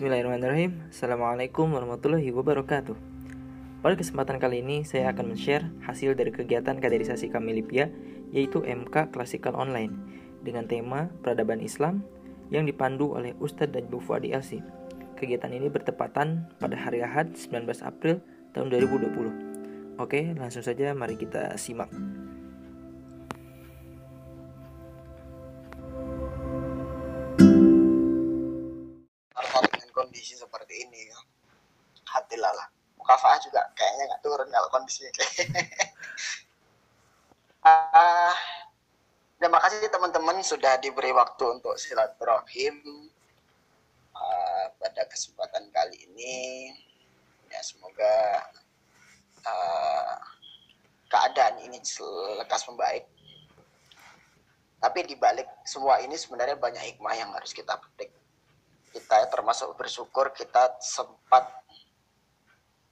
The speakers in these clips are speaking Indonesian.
Bismillahirrahmanirrahim. Assalamualaikum warahmatullahi wabarakatuh. Pada kesempatan kali ini saya akan men-share hasil dari kegiatan kaderisasi kami Lipia Yaitu MK Klasikal Online Dengan tema Peradaban Islam yang dipandu oleh Ustadz dan Bu Fuadi Elsi. Kegiatan ini bertepatan pada hari Ahad 19 April tahun 2020 Oke langsung saja mari kita simak kondisi seperti ini ya. hati lala mukafah juga kayaknya nggak turun kalau kondisinya kayak uh, terima kasih teman-teman sudah diberi waktu untuk silaturahim uh, pada kesempatan kali ini. Ya semoga uh, keadaan ini lekas membaik. Tapi dibalik semua ini sebenarnya banyak hikmah yang harus kita petik kita termasuk bersyukur kita sempat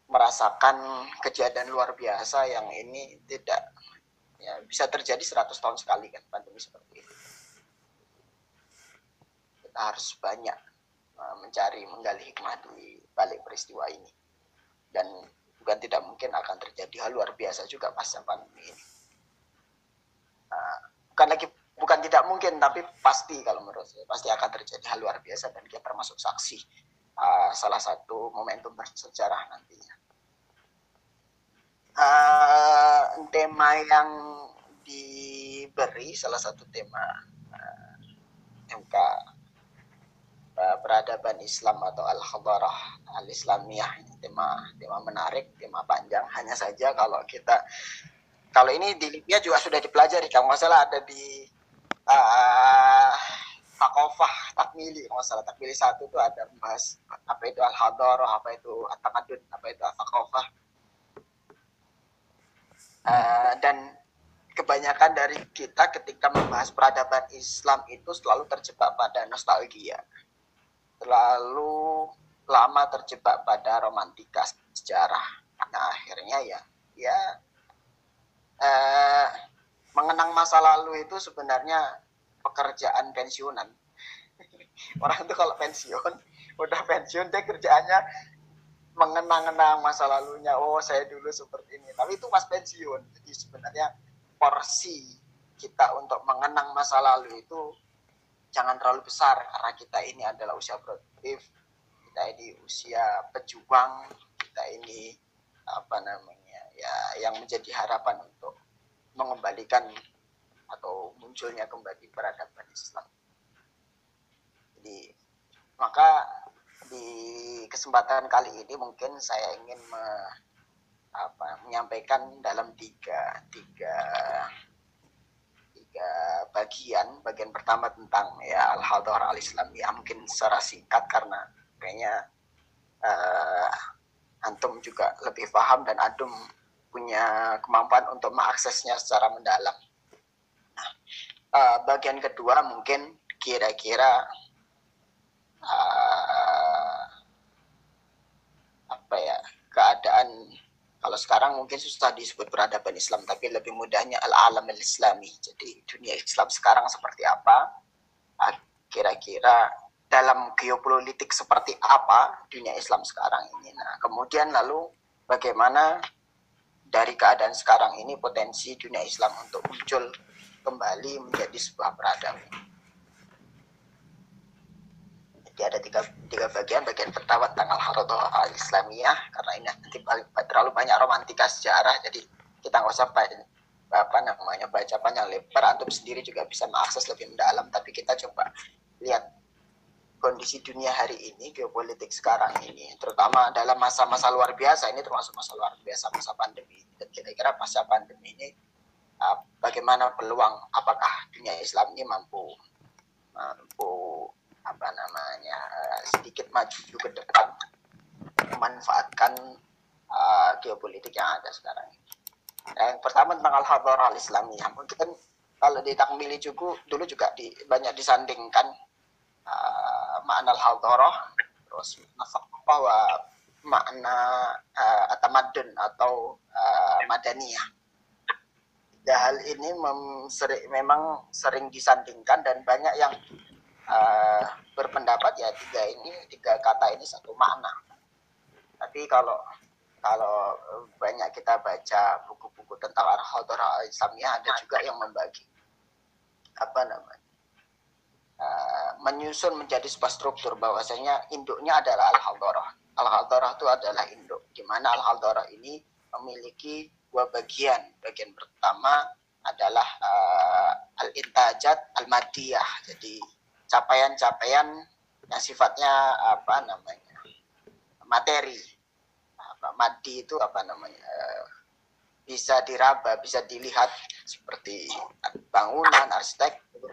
merasakan kejadian luar biasa yang ini tidak ya bisa terjadi 100 tahun sekali kan pandemi seperti ini. Kita harus banyak uh, mencari menggali hikmah di balik peristiwa ini. Dan bukan tidak mungkin akan terjadi hal luar biasa juga pasca pandemi ini. Uh, bukan lagi bukan tidak mungkin tapi pasti kalau menurut saya pasti akan terjadi hal luar biasa dan kita termasuk saksi uh, salah satu momentum bersejarah nantinya. Uh, tema yang diberi salah satu tema uh, MK uh, peradaban Islam atau al-hadarah al-islamiyah tema tema menarik tema panjang hanya saja kalau kita kalau ini di Libya juga sudah dipelajari kalau nggak salah ada di uh, takofah takmili kalau salah. Takmili satu itu ada membahas apa itu al hadar apa itu at apa itu al takofah uh, dan kebanyakan dari kita ketika membahas peradaban Islam itu selalu terjebak pada nostalgia. Terlalu lama terjebak pada romantika sejarah. Nah akhirnya ya ya uh, mengenang masa lalu itu sebenarnya pekerjaan pensiunan. Orang itu kalau pensiun, udah pensiun dia kerjaannya mengenang-enang masa lalunya. Oh, saya dulu seperti ini. Tapi itu pas pensiun. Jadi sebenarnya porsi kita untuk mengenang masa lalu itu jangan terlalu besar karena kita ini adalah usia produktif, kita ini usia pejuang, kita ini apa namanya ya yang menjadi harapan untuk mengembalikan atau munculnya kembali peradaban Islam. Jadi maka di kesempatan kali ini mungkin saya ingin me, apa, menyampaikan dalam tiga tiga tiga bagian. Bagian pertama tentang ya al-hadar al-islamiyah mungkin secara singkat karena kayaknya uh, antum juga lebih paham dan antum punya kemampuan untuk mengaksesnya secara mendalam. Nah, uh, bagian kedua mungkin kira-kira uh, apa ya keadaan kalau sekarang mungkin susah disebut peradaban Islam tapi lebih mudahnya al-alam al-islami. Jadi dunia Islam sekarang seperti apa? Kira-kira dalam geopolitik seperti apa dunia Islam sekarang ini? Nah kemudian lalu bagaimana dari keadaan sekarang ini potensi dunia Islam untuk muncul kembali menjadi sebuah peradaban. Jadi ada tiga, tiga bagian. Bagian pertama tentang al-harodah al-islamiyah karena ini nanti terlalu banyak romantika sejarah jadi kita nggak usah apa namanya baca panjang lebar antum sendiri juga bisa mengakses lebih mendalam tapi kita coba lihat kondisi dunia hari ini, geopolitik sekarang ini, terutama dalam masa-masa luar biasa, ini termasuk masa luar biasa, masa pandemi. Dan kira-kira pasca pandemi ini, uh, bagaimana peluang, apakah dunia Islam ini mampu, mampu apa namanya, uh, sedikit maju ke depan, memanfaatkan uh, geopolitik yang ada sekarang ini. Yang pertama tentang al-hadar al-islamiyah. Mungkin kalau di takmili juga dulu juga di, banyak disandingkan makna al-hadarah terus bahwa makna uh, atamadun atau uh, madaniyah tiga hal ini mem, seri, memang sering disandingkan dan banyak yang uh, berpendapat ya tiga ini tiga kata ini satu makna. Tapi kalau kalau banyak kita baca buku-buku tentang al-hadarah Islamiyah ada juga yang membagi apa namanya uh, menyusun menjadi sebuah struktur bahwasanya induknya adalah al-hadarah. Al-hadarah itu adalah induk di mana al-hadarah ini memiliki dua bagian. Bagian pertama adalah uh, al-intajat al-madiyah. Jadi capaian-capaian yang sifatnya apa namanya? materi. Apa madi itu apa namanya? Uh, bisa diraba, bisa dilihat seperti bangunan, arsitektur,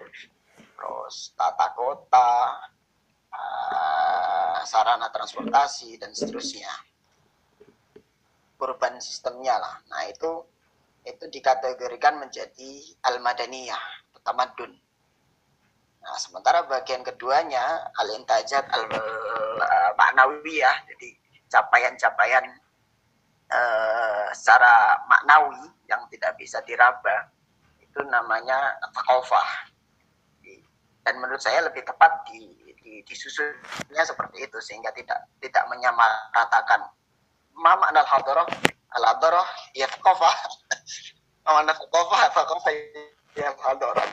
terus tata kota, uh, sarana transportasi dan seterusnya urban sistemnya lah. Nah itu itu dikategorikan menjadi al-madaniyah, tamadun. Nah, sementara bagian keduanya al-intajat al-ma'nawiyah, jadi capaian-capaian uh, secara maknawi yang tidak bisa diraba, itu namanya takofah. Dan menurut saya lebih tepat di, di, disusunnya seperti itu sehingga tidak tidak menyamaratakan. Ma makna al-hadarah al-hadarah ya kofa makna kofa kofa ya hadarah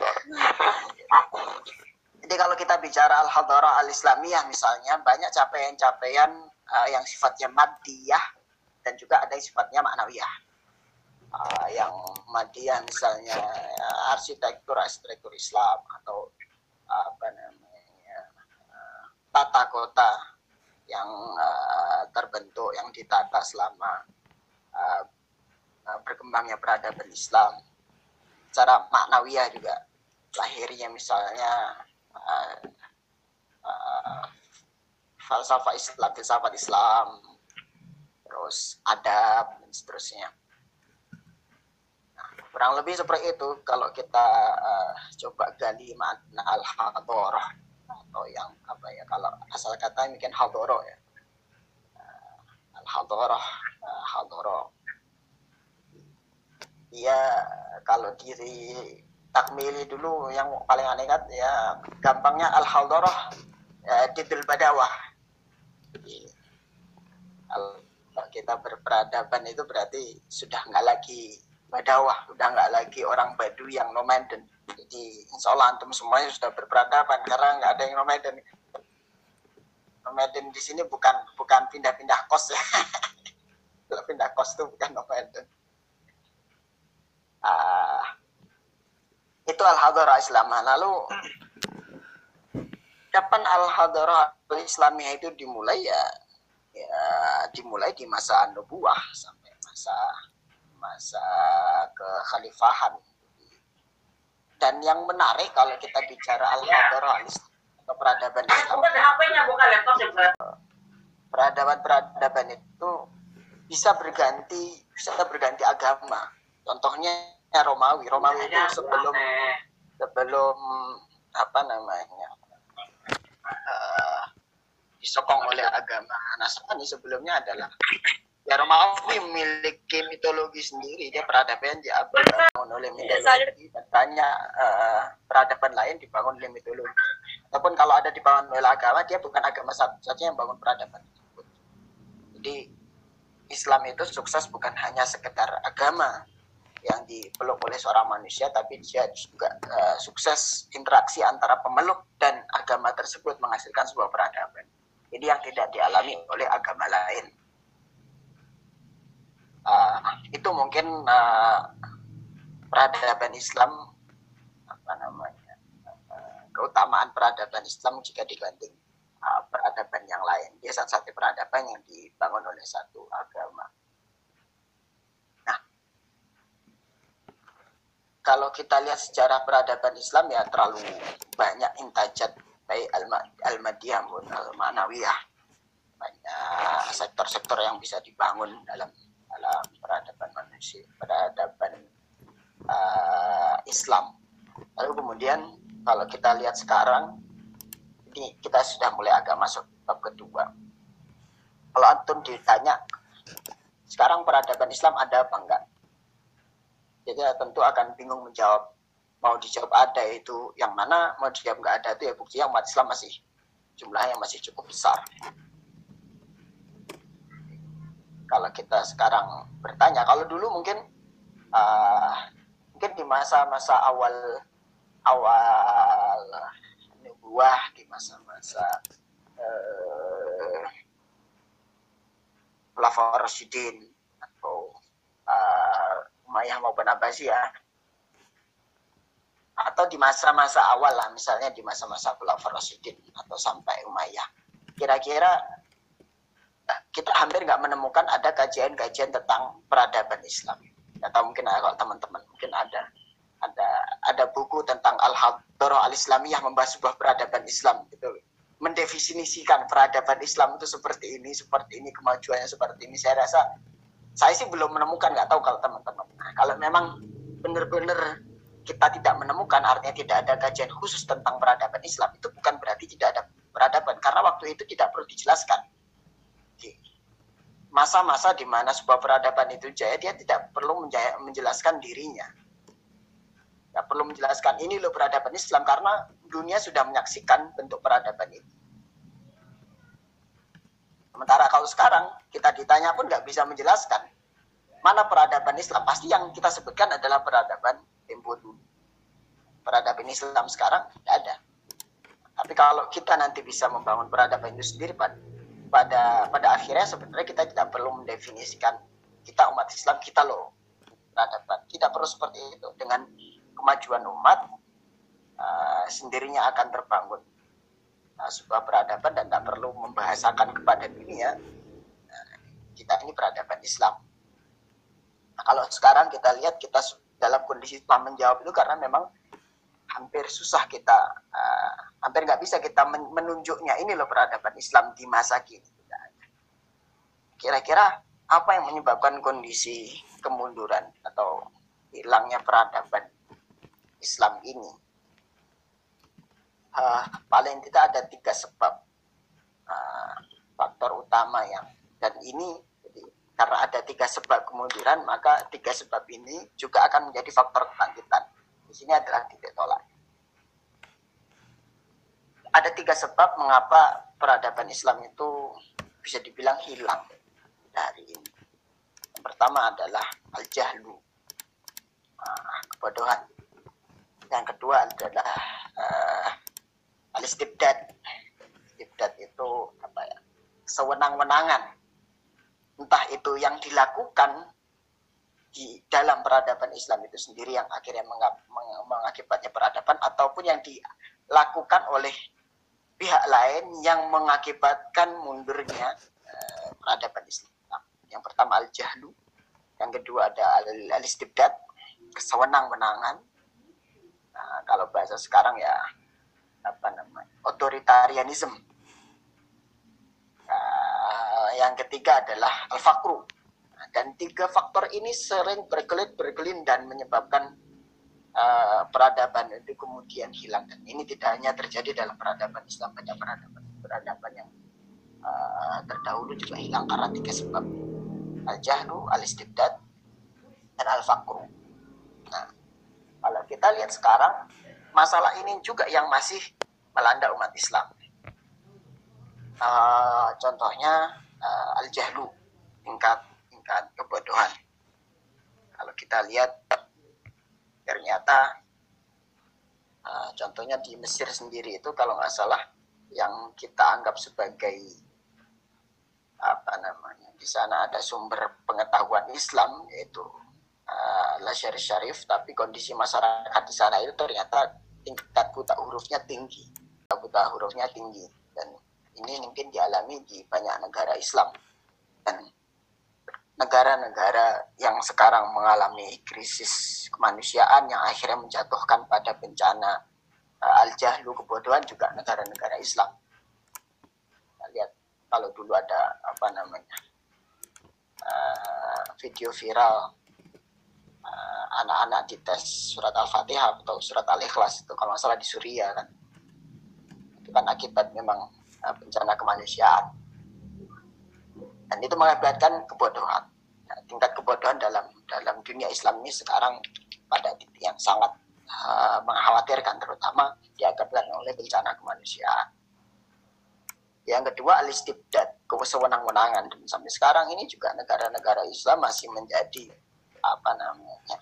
jadi kalau kita bicara al-hadarah al-islamiyah misalnya banyak capaian-capaian uh, yang sifatnya madiyah dan juga ada yang sifatnya maknawiyah uh, yang madiyah misalnya uh, arsitektur arsitektur Islam atau apa namanya uh, tata kota yang uh, terbentuk yang ditata selama uh, berkembangnya peradaban Islam secara maknawiyah juga lahirnya misalnya uh, uh, falsafah Islam, filsafat Islam, terus adab dan seterusnya. Kurang lebih seperti itu kalau kita uh, coba gali makna al-hadarah atau yang apa ya kalau asal kata mungkin hadoro ya. Uh, al hadoroh uh, hadoro ya kalau diri takmili dulu yang paling aneh kan ya gampangnya al hadoroh ya, didil badawah kalau kita berperadaban itu berarti sudah nggak lagi badawah udah nggak lagi orang badu yang nomaden. Jadi insya Allah antum semuanya sudah berperadaban karena nggak ada yang nomaden. Nomaden di sini bukan bukan pindah-pindah kos ya. Kalau pindah kos itu bukan nomaden. Uh, itu al-hadarah islamah. Lalu kapan al-hadarah islamiyah itu dimulai ya? Ya dimulai di masa nubuah sampai masa masa kekhalifahan. Dan yang menarik kalau kita bicara al-moderalis atau peradaban Islam. Peradaban-peradaban itu bisa berganti bisa berganti agama. Contohnya Romawi. Romawi itu sebelum sebelum apa namanya uh, disokong oleh agama Nasrani sebelumnya adalah ya Romawi memiliki mitologi sendiri. Dia peradaban dibangun oleh mitologi. dan banyak uh, peradaban lain dibangun oleh mitologi. Ataupun kalau ada dibangun oleh agama dia bukan agama satu saja yang bangun peradaban tersebut. Jadi Islam itu sukses bukan hanya sekedar agama yang dipeluk oleh seorang manusia tapi dia juga uh, sukses interaksi antara pemeluk dan agama tersebut menghasilkan sebuah peradaban. Jadi yang tidak dialami oleh agama lain uh, itu mungkin uh, peradaban Islam apa namanya uh, keutamaan peradaban Islam jika dibanding uh, peradaban yang lain. Dia satu-satu peradaban yang dibangun oleh satu agama. Nah kalau kita lihat sejarah peradaban Islam ya terlalu banyak intajat baik al-madiyah maupun al-manawiyah. Banyak sektor-sektor yang bisa dibangun dalam peradaban manusia, peradaban uh, Islam. Lalu kemudian kalau kita lihat sekarang, ini kita sudah mulai agak masuk bab kedua. Kalau antum ditanya, sekarang peradaban Islam ada apa enggak? Jadi tentu akan bingung menjawab mau dijawab ada itu yang mana mau dijawab nggak ada itu ya bukti yang umat Islam masih jumlahnya masih cukup besar kalau kita sekarang bertanya kalau dulu mungkin uh, mungkin di masa-masa awal awal nubuah di masa-masa uh, Rasidin atau uh, Umayyah maupun Abbasiyah atau di masa-masa awal lah misalnya di masa-masa Khulafaur Rasyidin atau sampai Umayyah. Kira-kira kita hampir nggak menemukan ada kajian-kajian tentang peradaban Islam. Atau mungkin kalau teman-teman mungkin ada. Ada ada buku tentang Al-Hadarah Al-Islamiyah membahas sebuah peradaban Islam gitu. Mendefinisikan peradaban Islam itu seperti ini seperti ini kemajuannya seperti ini. Saya rasa saya sih belum menemukan nggak tahu kalau teman-teman. Nah, kalau memang benar-benar kita tidak menemukan artinya tidak ada kajian khusus tentang peradaban Islam itu bukan berarti tidak ada peradaban. Karena waktu itu tidak perlu dijelaskan masa-masa di mana sebuah peradaban itu jaya dia tidak perlu menjelaskan dirinya tidak perlu menjelaskan ini loh peradaban Islam karena dunia sudah menyaksikan bentuk peradaban itu sementara kalau sekarang kita ditanya pun nggak bisa menjelaskan mana peradaban Islam pasti yang kita sebutkan adalah peradaban tempo dulu. Peradaban Islam sekarang tidak ada. Tapi kalau kita nanti bisa membangun peradaban itu sendiri pada pada, pada akhirnya sebenarnya kita tidak perlu mendefinisikan kita umat Islam kita loh peradaban. Tidak perlu seperti itu. Dengan kemajuan umat uh, sendirinya akan terbangun uh, sebuah peradaban dan tidak perlu membahasakan kepada dunia uh, kita ini peradaban Islam. Nah, kalau sekarang kita lihat kita dalam kondisi telah menjawab itu karena memang hampir susah kita uh, hampir nggak bisa kita menunjuknya ini loh peradaban Islam di masa kini kira-kira apa yang menyebabkan kondisi kemunduran atau hilangnya peradaban Islam ini uh, paling tidak ada tiga sebab uh, faktor utama yang dan ini karena ada tiga sebab kemunduran, maka tiga sebab ini juga akan menjadi faktor kebangkitan. Di sini adalah titik tolak. Ada tiga sebab mengapa peradaban Islam itu bisa dibilang hilang dari ini. Yang pertama adalah al-jahlu, ah, kebodohan. Yang kedua adalah uh, al-istibdad. Istibdad itu apa ya? Sewenang-wenangan entah itu yang dilakukan di dalam peradaban Islam itu sendiri yang akhirnya mengakibatnya peradaban ataupun yang dilakukan oleh pihak lain yang mengakibatkan mundurnya uh, peradaban Islam. Yang pertama al-jahlu, yang kedua ada al-istibdad, kesewenang-wenangan. Nah, kalau bahasa sekarang ya apa namanya? otoritarianisme yang ketiga adalah al-fakru. Nah, dan tiga faktor ini sering berkelit berkelin dan menyebabkan uh, peradaban itu kemudian hilang. Dan ini tidak hanya terjadi dalam peradaban Islam, banyak peradaban peradaban yang uh, terdahulu juga hilang karena tiga sebab al-jahlu, al-istibdad, dan al-fakru. Nah, kalau kita lihat sekarang, masalah ini juga yang masih melanda umat Islam. Uh, contohnya uh, al-jahlu, tingkat tingkat kebodohan. Kalau kita lihat ternyata uh, contohnya di Mesir sendiri itu kalau nggak salah yang kita anggap sebagai apa namanya di sana ada sumber pengetahuan Islam yaitu uh, Syarif Syarif tapi kondisi masyarakat di sana itu ternyata tingkat buta hurufnya tinggi. Buta hurufnya tinggi. Dan ini mungkin dialami di banyak negara Islam. Dan negara-negara yang sekarang mengalami krisis kemanusiaan yang akhirnya menjatuhkan pada bencana uh, al-jahlu kebodohan juga negara-negara Islam. Kita lihat kalau dulu ada apa namanya uh, video viral uh, anak-anak dites surat al-fatihah atau surat al-ikhlas itu kalau masalah di Suriah kan itu kan akibat memang Eh, bencana kemanusiaan. Dan itu mengakibatkan kebodohan. Nah, tingkat kebodohan dalam dalam dunia Islam ini sekarang pada titik yang sangat uh, mengkhawatirkan terutama diakibatkan oleh bencana kemanusiaan. Yang kedua alistibdat, kewenang-wenangan dan sampai sekarang ini juga negara-negara Islam masih menjadi apa namanya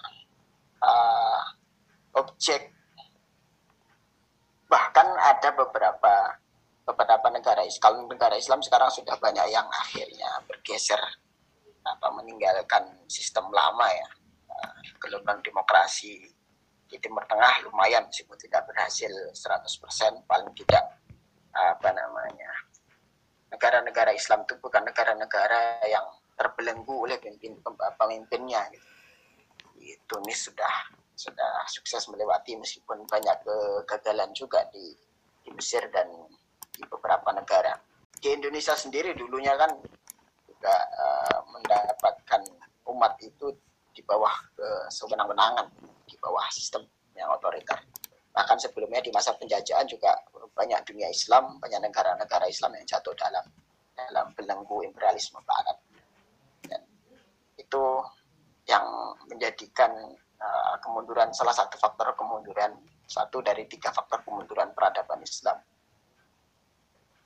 uh, objek bahkan ada beberapa beberapa negara Islam negara Islam sekarang sudah banyak yang akhirnya bergeser apa meninggalkan sistem lama ya uh, gelombang demokrasi di Timur Tengah lumayan meskipun tidak berhasil 100% paling tidak apa namanya negara-negara Islam itu bukan negara-negara yang terbelenggu oleh pemimpin pemimpinnya gitu. Tunis sudah sudah sukses melewati meskipun banyak kegagalan juga di, di Mesir dan di beberapa negara. Di Indonesia sendiri dulunya kan juga uh, mendapatkan umat itu di bawah kesewenang-wenangan, di bawah sistem yang otoriter. Bahkan sebelumnya di masa penjajahan juga banyak dunia Islam, banyak negara-negara Islam yang jatuh dalam dalam belenggu imperialisme Barat. Dan itu yang menjadikan uh, kemunduran salah satu faktor kemunduran satu dari tiga faktor kemunduran peradaban Islam.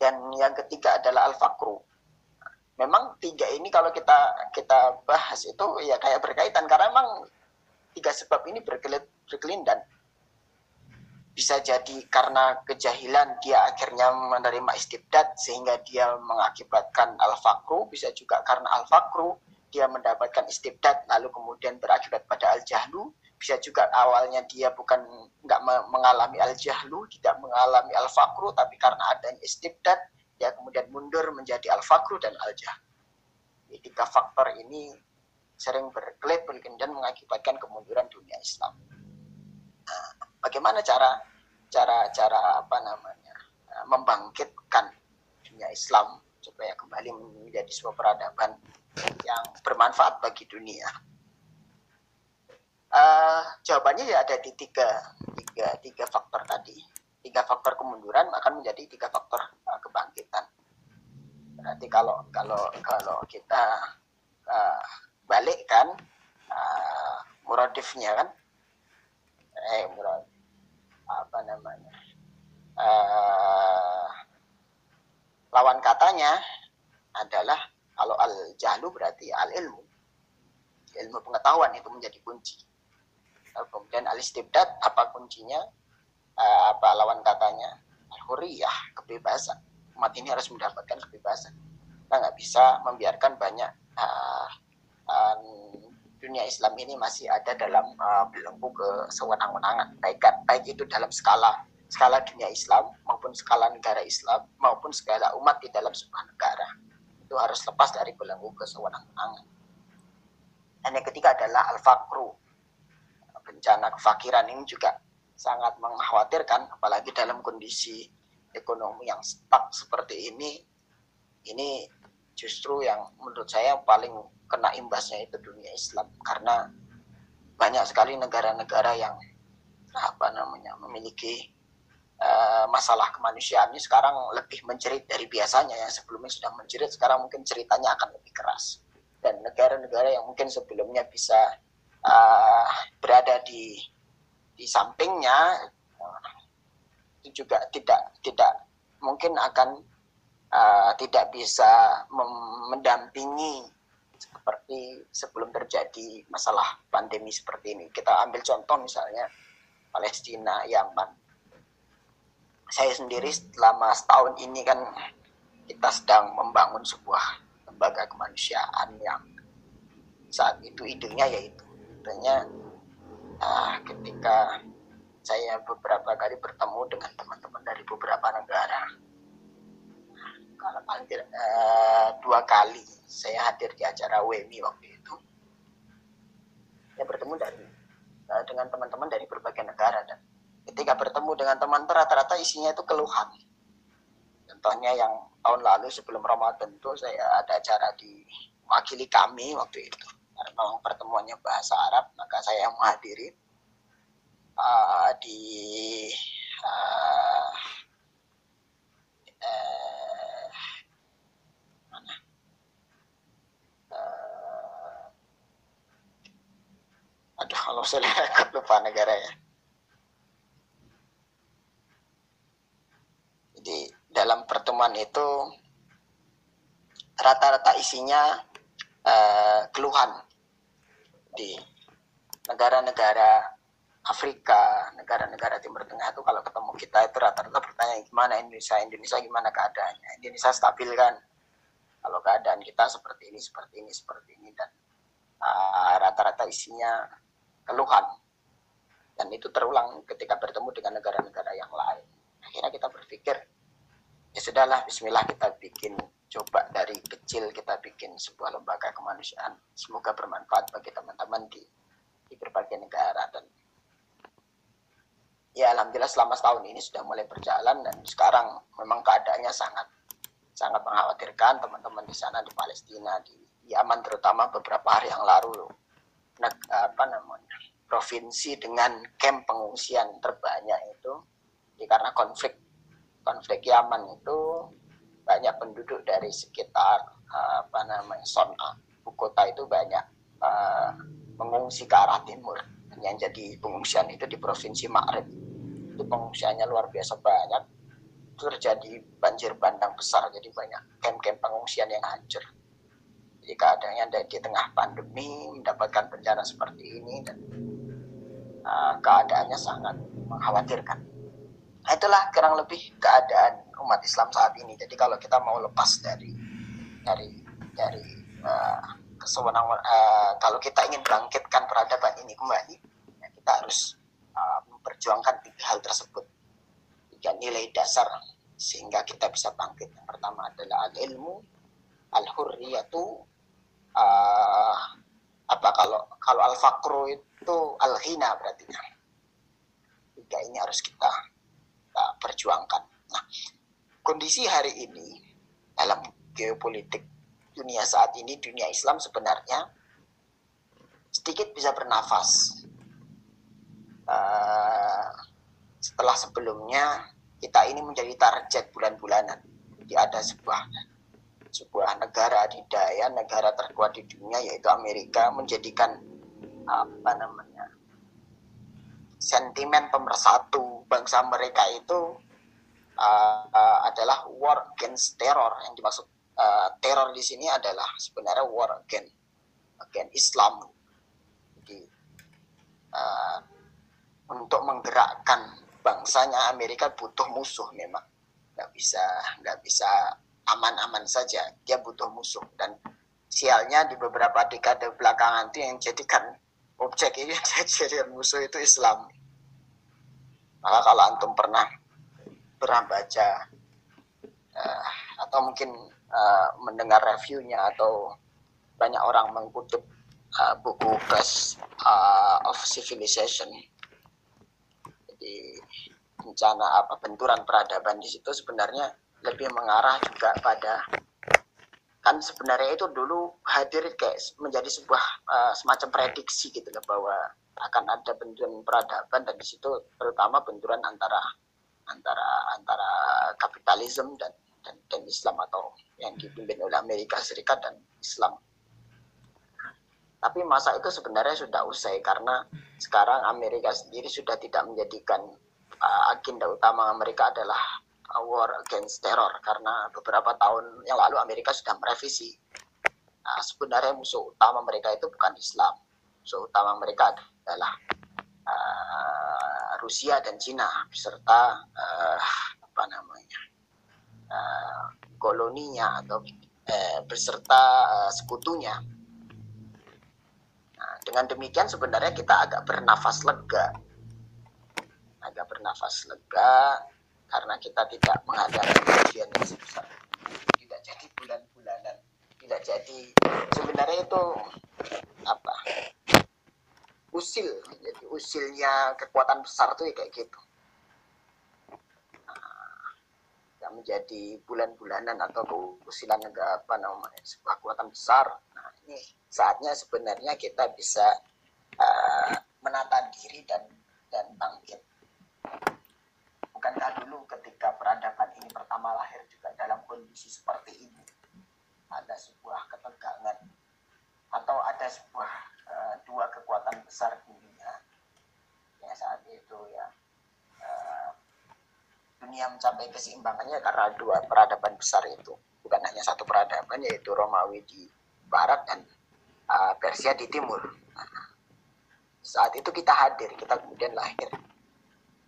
Dan yang ketiga adalah al-fakru. Memang tiga ini kalau kita kita bahas itu ya kayak berkaitan. Karena memang tiga sebab ini berkelindan. Bisa jadi karena kejahilan dia akhirnya menerima istibdat sehingga dia mengakibatkan al-fakru bisa juga karena al-fakru dia mendapatkan istibdat lalu kemudian berakibat pada al-jahlu bisa juga awalnya dia bukan nggak mengalami al-jahlu tidak mengalami al-fakru tapi karena adanya istibdat dia kemudian mundur menjadi al-fakru dan al-jahlu tiga faktor ini sering berkelit dan mengakibatkan kemunduran dunia Islam nah, bagaimana cara cara cara apa namanya membangkitkan dunia Islam supaya kembali menjadi sebuah peradaban yang bermanfaat bagi dunia? Uh, jawabannya ya ada di tiga, tiga, tiga faktor tadi. Tiga faktor kemunduran akan menjadi tiga faktor uh, kebangkitan. Berarti kalau kalau kalau kita uh, balikkan uh, muradifnya kan, eh murad apa namanya uh, lawan katanya adalah kalau al jahlu berarti al ilmu. Ilmu pengetahuan itu menjadi kunci. Kemudian al istibdad apa kuncinya? Uh, apa lawan katanya? Al huriyah, kebebasan. Umat ini harus mendapatkan kebebasan. Kita nggak bisa membiarkan banyak uh, uh, dunia Islam ini masih ada dalam uh, belenggu kesewenang-wenangan baik baik itu dalam skala skala dunia Islam maupun skala negara Islam maupun skala umat di dalam sebuah negara itu harus lepas dari belenggu kesewenang-wenangan. Dan yang ketiga adalah al-fakru. Bencana kefakiran ini juga sangat mengkhawatirkan, apalagi dalam kondisi ekonomi yang stuck seperti ini. Ini justru yang menurut saya paling kena imbasnya itu dunia Islam. Karena banyak sekali negara-negara yang apa namanya memiliki uh, masalah kemanusiaan ini sekarang lebih menjerit dari biasanya yang sebelumnya sudah menjerit sekarang mungkin ceritanya akan lebih keras dan negara-negara yang mungkin sebelumnya bisa uh, berada di di sampingnya itu juga tidak tidak mungkin akan uh, tidak bisa mendampingi seperti sebelum terjadi masalah pandemi seperti ini. Kita ambil contoh misalnya Palestina, Yaman, saya sendiri selama setahun ini kan kita sedang membangun sebuah lembaga kemanusiaan yang saat itu idenya yaitu idenya uh, ketika saya beberapa kali bertemu dengan teman-teman dari beberapa negara kalau paling tidak uh, dua kali saya hadir di acara WMI waktu itu saya bertemu dari uh, dengan teman-teman dari berbagai negara dan ketika bertemu dengan teman rata-rata isinya itu keluhan. Contohnya yang tahun lalu sebelum Ramadan itu saya ada acara di wakili kami waktu itu memang pertemuannya bahasa Arab maka saya yang menghadiri uh, di uh, mana? Aduh kalau saya lupa negara ya. Jadi dalam pertemuan itu rata-rata isinya uh, keluhan di negara-negara Afrika, negara-negara Timur Tengah itu kalau ketemu kita itu rata-rata bertanya gimana Indonesia, Indonesia gimana keadaannya, Indonesia stabil kan? Kalau keadaan kita seperti ini, seperti ini, seperti ini dan uh, rata-rata uh, isinya keluhan dan itu terulang ketika bertemu dengan negara-negara yang lain. Akhirnya kita berpikir ya sudahlah Bismillah kita bikin coba dari kecil kita bikin sebuah lembaga kemanusiaan. Semoga bermanfaat bagi teman-teman di di berbagai negara dan ya alhamdulillah selama setahun ini sudah mulai berjalan dan sekarang memang keadaannya sangat sangat mengkhawatirkan teman-teman di sana di Palestina di Yaman terutama beberapa hari yang lalu apa namanya provinsi dengan camp pengungsian terbanyak itu ya karena konflik konflik Yaman itu banyak penduduk dari sekitar apa namanya Son'a ibu kota itu banyak uh, mengungsi ke arah timur. Yang jadi pengungsian itu di provinsi Ma'rib itu pengungsiannya luar biasa banyak. Itu terjadi banjir bandang besar jadi banyak camp-camp pengungsian yang hancur. Jadi keadaannya ada di tengah pandemi mendapatkan bencana seperti ini dan uh, keadaannya sangat mengkhawatirkan. Nah, itulah kurang lebih keadaan umat Islam saat ini. Jadi kalau kita mau lepas dari dari dari uh, uh, kalau kita ingin bangkitkan peradaban ini kembali ya kita harus uh, memperjuangkan tiga hal tersebut. Tiga nilai dasar sehingga kita bisa bangkit. Yang pertama adalah al ilmu al hurriyatu uh, apa kalau kalau al fakru itu al ghina berarti tiga ini harus kita, perjuangkan kondisi hari ini dalam geopolitik dunia saat ini dunia Islam sebenarnya sedikit bisa bernafas uh, setelah sebelumnya kita ini menjadi target bulan-bulanan. Jadi ada sebuah sebuah negara adidaya, negara terkuat di dunia yaitu Amerika menjadikan apa namanya sentimen pemersatu bangsa mereka itu uh, uh, adalah war against terror. Yang dimaksud uh, teror di sini adalah sebenarnya war against against Islam. Jadi uh, untuk menggerakkan bangsanya Amerika butuh musuh memang. Nggak bisa nggak bisa aman-aman saja. Dia butuh musuh. Dan sialnya di beberapa dekade belakangan itu yang jadikan objek ini jadi musuh itu Islam. Maka kalau antum pernah pernah baca. Uh, atau mungkin uh, mendengar reviewnya atau banyak orang mengutip uh, buku Best uh, of Civilization. Di bencana apa benturan peradaban di situ sebenarnya lebih mengarah juga pada kan sebenarnya itu dulu hadir kayak menjadi sebuah uh, semacam prediksi gitu loh bahwa akan ada benturan peradaban dan di situ terutama benturan antara antara antara kapitalisme dan, dan dan Islam atau yang dipimpin oleh Amerika Serikat dan Islam tapi masa itu sebenarnya sudah usai karena sekarang Amerika sendiri sudah tidak menjadikan uh, agenda utama mereka adalah war against terror karena beberapa tahun yang lalu Amerika sudah merevisi. Nah, sebenarnya musuh utama mereka itu bukan Islam. Musuh utama mereka adalah uh, Rusia dan Cina beserta uh, apa namanya uh, koloninya atau uh, beserta uh, sekutunya. Dengan demikian sebenarnya kita agak bernafas lega. Agak bernafas lega karena kita tidak menghadapi ujian yang sebesar tidak jadi bulan-bulanan. Tidak jadi sebenarnya itu apa usil usilnya kekuatan besar tuh ya kayak gitu nah, menjadi bulan-bulanan atau usilan apa namanya sebuah kekuatan besar nah ini saatnya sebenarnya kita bisa uh, menata diri dan dan bangkit. Bukankah dulu ketika peradaban ini pertama lahir juga dalam kondisi seperti ini? Ada sebuah ketegangan atau ada sebuah uh, dua kekuatan besar dunia itu mencapai keseimbangannya karena dua peradaban besar itu bukan hanya satu peradaban yaitu Romawi di barat dan uh, Persia di timur. Nah, saat itu kita hadir, kita kemudian lahir.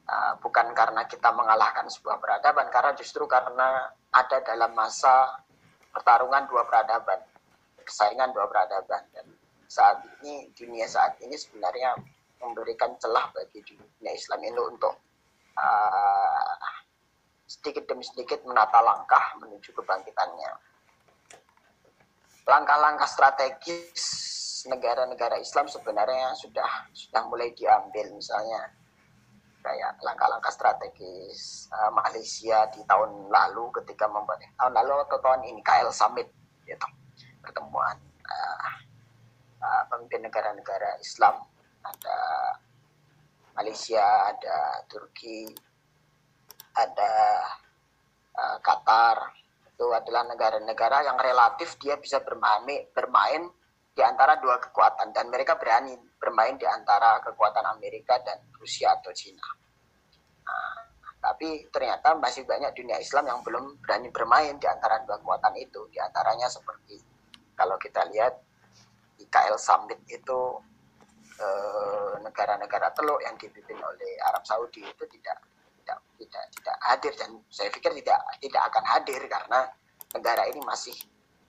Uh, bukan karena kita mengalahkan sebuah peradaban, karena justru karena ada dalam masa pertarungan dua peradaban, persaingan dua peradaban. Dan saat ini, dunia saat ini sebenarnya memberikan celah bagi dunia Islam ini untuk uh, sedikit demi sedikit menata langkah menuju kebangkitannya. Langkah-langkah strategis negara-negara Islam sebenarnya sudah sudah mulai diambil. Misalnya kayak langkah-langkah strategis uh, Malaysia di tahun lalu ketika membuat tahun lalu atau tahun ini KL Summit gitu. Pertemuan uh, uh, pemimpin negara-negara Islam. Ada Malaysia ada Turki ada uh, Qatar itu adalah negara-negara yang relatif dia bisa bermain bermain di antara dua kekuatan dan mereka berani bermain di antara kekuatan Amerika dan Rusia atau Cina. Nah, tapi ternyata masih banyak dunia Islam yang belum berani bermain di antara dua kekuatan itu. Di antaranya seperti kalau kita lihat di KL Summit itu eh, negara-negara teluk yang dipimpin oleh Arab Saudi itu tidak tidak tidak tidak hadir dan saya pikir tidak tidak akan hadir karena negara ini masih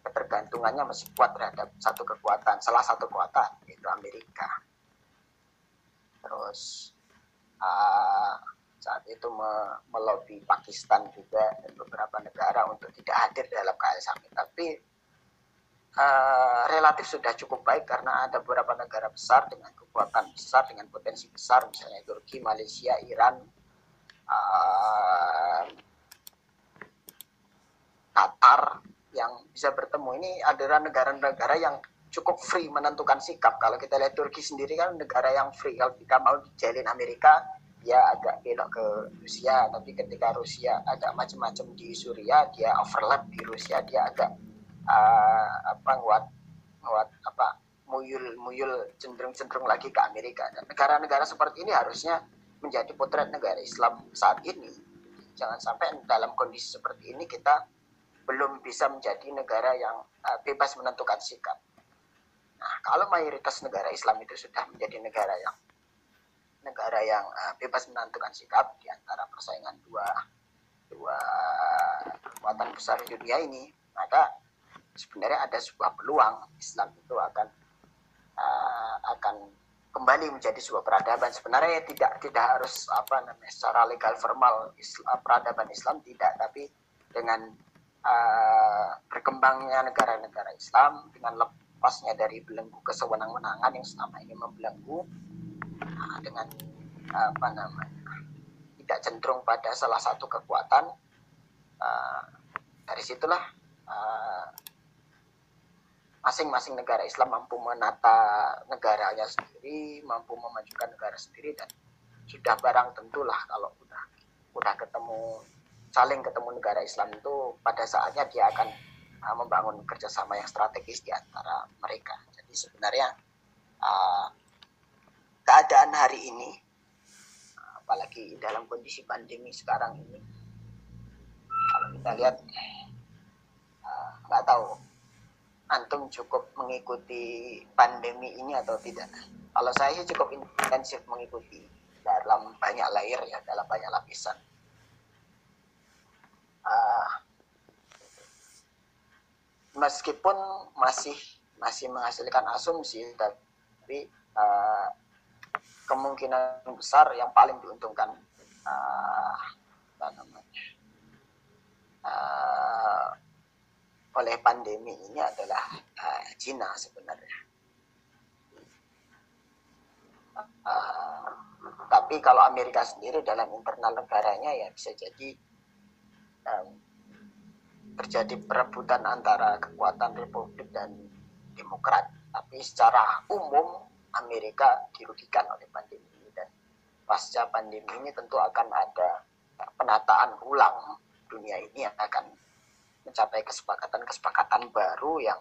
ketergantungannya masih kuat terhadap satu kekuatan, salah satu kekuatan yaitu Amerika. Terus uh, saat itu me melobi Pakistan juga dan beberapa negara untuk tidak hadir dalam KL Summit. Tapi uh, relatif sudah cukup baik karena ada beberapa negara besar dengan kekuatan besar, dengan potensi besar, misalnya Turki, Malaysia, Iran, uh, Qatar, yang bisa bertemu ini adalah negara-negara yang cukup free menentukan sikap. Kalau kita lihat Turki sendiri kan negara yang free. Kalau kita mau dijalin Amerika, dia agak belok ke Rusia. Tapi ketika Rusia agak macam-macam di Suriah, dia overlap di Rusia, dia agak uh, apa nguat nguat apa muyul muyul cenderung cenderung lagi ke Amerika. Negara-negara seperti ini harusnya menjadi potret negara Islam saat ini. Jangan sampai dalam kondisi seperti ini kita belum bisa menjadi negara yang uh, bebas menentukan sikap. Nah, kalau mayoritas negara Islam itu sudah menjadi negara yang negara yang uh, bebas menentukan sikap di antara persaingan dua dua kekuatan besar dunia ini, maka sebenarnya ada sebuah peluang Islam itu akan uh, akan kembali menjadi sebuah peradaban. Sebenarnya tidak tidak harus apa namanya secara legal formal Islam, peradaban Islam tidak, tapi dengan uh, berkembangnya negara-negara Islam dengan lepasnya dari belenggu kesewenang-wenangan yang selama ini membelenggu uh, dengan uh, apa namanya tidak cenderung pada salah satu kekuatan uh, dari situlah masing-masing negara Islam mampu menata negaranya sendiri, mampu memajukan negara sendiri dan sudah barang tentulah kalau udah udah ketemu saling ketemu negara Islam itu pada saatnya dia akan uh, membangun kerjasama yang strategis di antara mereka. Jadi sebenarnya uh, keadaan hari ini, apalagi dalam kondisi pandemi sekarang ini, kalau kita lihat nggak uh, tahu antum cukup mengikuti pandemi ini atau tidak. Kalau saya cukup intensif mengikuti dalam banyak layer ya, dalam banyak lapisan uh, meskipun masih masih menghasilkan asumsi tapi uh, kemungkinan besar yang paling diuntungkan uh, apa namanya uh, oleh pandemi ini adalah uh, Cina sebenarnya. Uh, tapi kalau Amerika sendiri dalam internal negaranya ya bisa jadi um, terjadi perebutan antara kekuatan Republik dan Demokrat. Tapi secara umum Amerika dirugikan oleh pandemi ini dan pasca pandemi ini tentu akan ada penataan ulang dunia ini yang akan mencapai kesepakatan-kesepakatan baru yang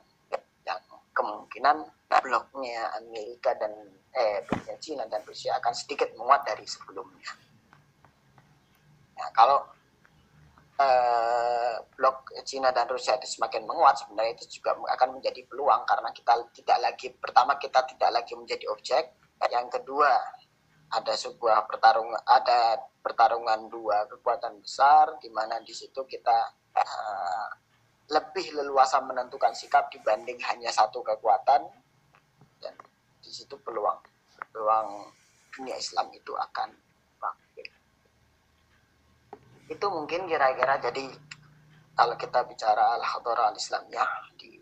yang kemungkinan bloknya Amerika dan eh bloknya Cina dan Rusia akan sedikit menguat dari sebelumnya. Nah, kalau Cina dan Rusia itu semakin menguat sebenarnya itu juga akan menjadi peluang karena kita tidak lagi pertama kita tidak lagi menjadi objek yang kedua ada sebuah pertarungan ada pertarungan dua kekuatan besar di mana di situ kita uh, lebih leluasa menentukan sikap dibanding hanya satu kekuatan dan di situ peluang peluang dunia Islam itu akan bangkit. Itu mungkin kira-kira. Jadi kalau kita bicara al-hadara al-islamiyah di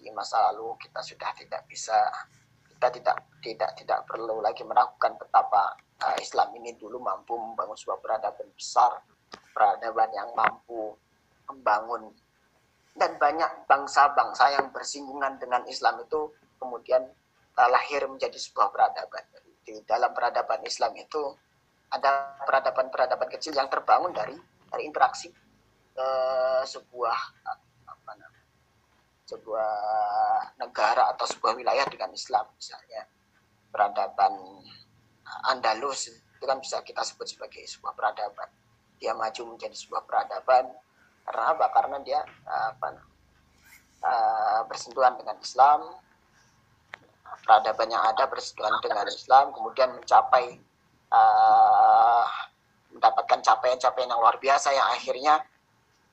di masa lalu kita sudah tidak bisa kita tidak tidak tidak perlu lagi meragukan betapa uh, Islam ini dulu mampu membangun sebuah peradaban besar peradaban yang mampu membangun. Dan banyak bangsa-bangsa yang bersinggungan dengan Islam itu kemudian uh, lahir menjadi sebuah peradaban. Di dalam peradaban Islam itu ada peradaban-peradaban kecil yang terbangun dari dari interaksi uh, sebuah apa namanya sebuah negara atau sebuah wilayah dengan Islam misalnya. Peradaban Andalus itu kan bisa kita sebut sebagai sebuah peradaban. Dia maju menjadi sebuah peradaban karena karena dia apa uh, bersentuhan dengan Islam peradaban yang ada bersentuhan dengan Islam kemudian mencapai uh, mendapatkan capaian-capaian yang luar biasa yang akhirnya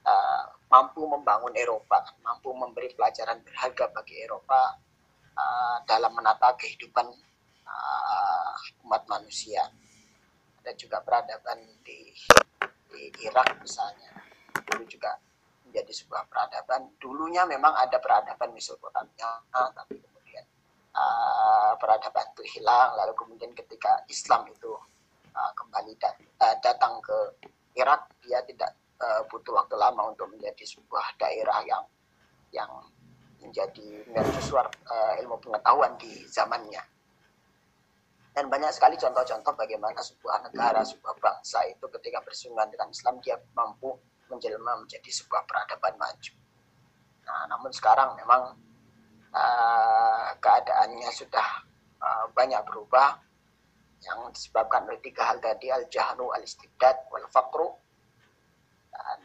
uh, mampu membangun Eropa, mampu memberi pelajaran berharga bagi Eropa uh, dalam menata kehidupan uh, umat manusia. Ada juga peradaban di, di Irak misalnya, dulu juga menjadi sebuah peradaban. Dulunya memang ada peradaban Mesopotamia, tapi kemudian uh, peradaban itu hilang. Lalu kemudian ketika Islam itu uh, kembali dat uh, datang ke Irak, dia tidak uh, butuh waktu lama untuk menjadi sebuah daerah yang yang menjadi mercusuar uh, ilmu pengetahuan di zamannya. Dan banyak sekali contoh-contoh bagaimana sebuah negara, sebuah bangsa itu ketika bersinggungan dengan Islam dia mampu menjelma menjadi sebuah peradaban maju. Nah, namun sekarang memang uh, keadaannya sudah uh, banyak berubah yang disebabkan oleh tiga hal tadi al-jahnu al-istibdad wal faqru dan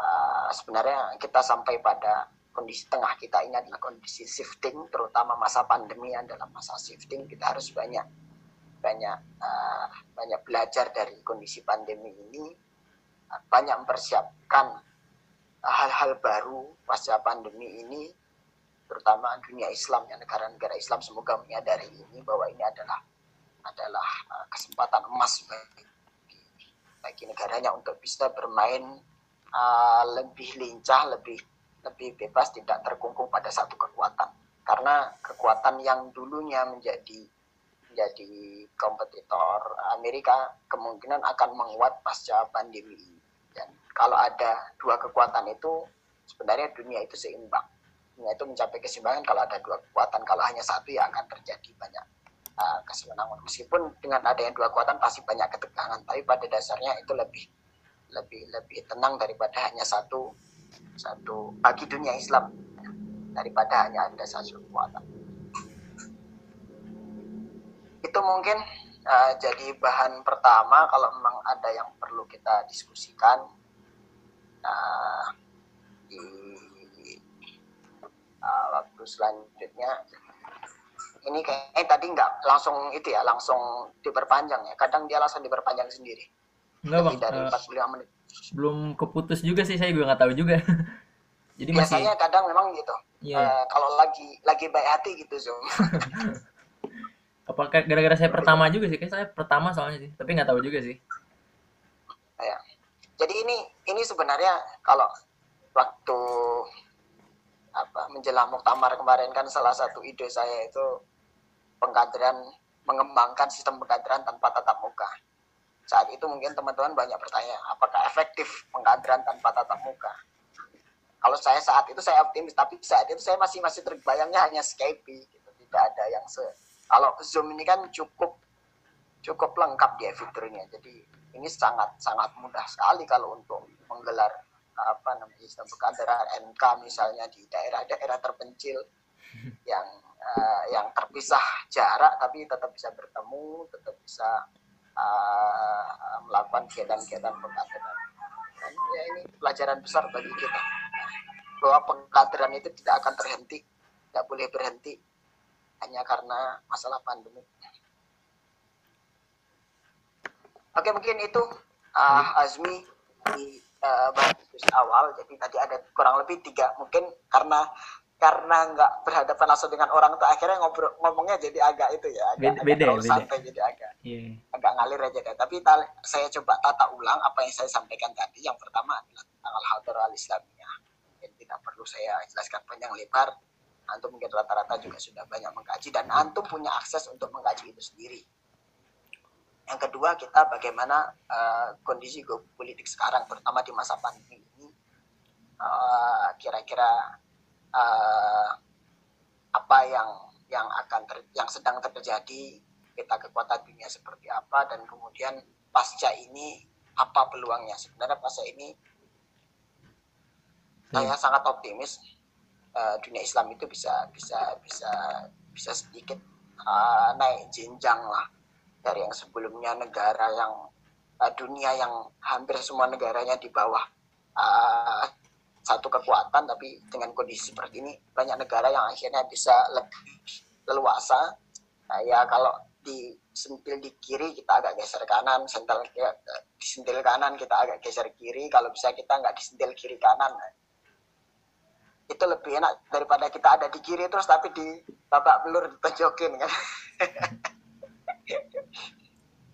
uh, sebenarnya kita sampai pada kondisi tengah kita ini adalah kondisi shifting, terutama masa pandemi adalah masa shifting. Kita harus banyak banyak uh, banyak belajar dari kondisi pandemi ini, banyak mempersiapkan hal-hal baru pasca pandemi ini, terutama dunia Islam yang negara-negara Islam semoga menyadari ini bahwa ini adalah adalah uh, kesempatan emas bagi bagi negaranya untuk bisa bermain uh, lebih lincah, lebih lebih bebas, tidak terkungkung pada satu kekuatan. Karena kekuatan yang dulunya menjadi menjadi kompetitor Amerika kemungkinan akan menguat pasca pandemi. Dan kalau ada dua kekuatan itu sebenarnya dunia itu seimbang. Dunia itu mencapai keseimbangan kalau ada dua kekuatan. Kalau hanya satu ya akan terjadi banyak uh, kesenangan meskipun dengan adanya dua kekuatan pasti banyak ketegangan tapi pada dasarnya itu lebih lebih lebih tenang daripada hanya satu satu bagi dunia Islam daripada hanya ada satu kekuatan itu mungkin uh, jadi bahan pertama kalau memang ada yang perlu kita diskusikan uh, di uh, waktu selanjutnya ini kayaknya tadi nggak langsung itu ya langsung diperpanjang ya. Kadang dia langsung diperpanjang sendiri. Enggak bang. dari uh, eh, 45 menit. belum keputus juga sih saya juga nggak tahu juga. Jadi biasanya masih... kadang memang gitu. Yeah. Iya. uh, kalau lagi lagi baik hati gitu zoom apakah gara-gara saya pertama juga sih? Kayak saya pertama soalnya sih tapi nggak tahu juga sih. Ya jadi ini ini sebenarnya kalau waktu apa menjelang muktamar kemarin kan salah satu ide saya itu pengkaderan mengembangkan sistem pengkaderan tanpa tatap muka. Saat itu mungkin teman-teman banyak bertanya, apakah efektif pengkaderan tanpa tatap muka? Kalau saya saat itu saya optimis, tapi saat itu saya masih masih terbayangnya hanya Skype, gitu. tidak ada yang se. Kalau Zoom ini kan cukup cukup lengkap ya fiturnya, jadi ini sangat sangat mudah sekali kalau untuk menggelar apa namanya sistem NK misalnya di daerah-daerah terpencil yang uh, yang terpisah jarak tapi tetap bisa bertemu, tetap bisa uh, melakukan kegiatan-kegiatan pengkaderan. Dan sebenarnya ini pelajaran besar bagi kita bahwa pengkaderan itu tidak akan terhenti tidak boleh berhenti hanya karena masalah pandemi oke mungkin itu uh, Azmi di uh, awal jadi tadi ada kurang lebih tiga mungkin karena karena nggak berhadapan langsung dengan orang tuh akhirnya ngobrol ngomongnya jadi agak itu ya agak, beda, agak beda. santai jadi agak yeah. agak ngalir aja deh. Tapi saya coba tata ulang apa yang saya sampaikan tadi. Yang pertama adalah tentang al al islamiyah. Yang tidak perlu saya jelaskan panjang lebar. Antum mungkin rata-rata juga sudah banyak mengkaji dan antum punya akses untuk mengkaji itu sendiri yang kedua kita bagaimana uh, kondisi politik sekarang terutama di masa pandemi ini. Uh, kira-kira uh, apa yang yang akan ter, yang sedang terjadi kita kekuatan dunia seperti apa dan kemudian pasca ini apa peluangnya. Sebenarnya pasca ini hmm. saya sangat optimis uh, dunia Islam itu bisa bisa bisa bisa sedikit uh, naik jenjang lah dari yang sebelumnya negara yang uh, dunia yang hampir semua negaranya di bawah uh, satu kekuatan tapi dengan kondisi seperti ini banyak negara yang akhirnya bisa lebih leluasa. Nah, ya kalau disentil di kiri kita agak geser kanan sentil ya, disentil kanan kita agak geser kiri. Kalau bisa kita nggak disentil kiri kanan nah, itu lebih enak daripada kita ada di kiri terus tapi di babak belur ditonjokin kan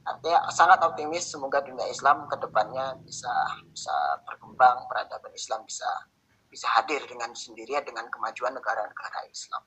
artinya sangat optimis semoga dunia Islam ke depannya bisa bisa berkembang peradaban Islam bisa bisa hadir dengan sendirinya dengan kemajuan negara-negara Islam.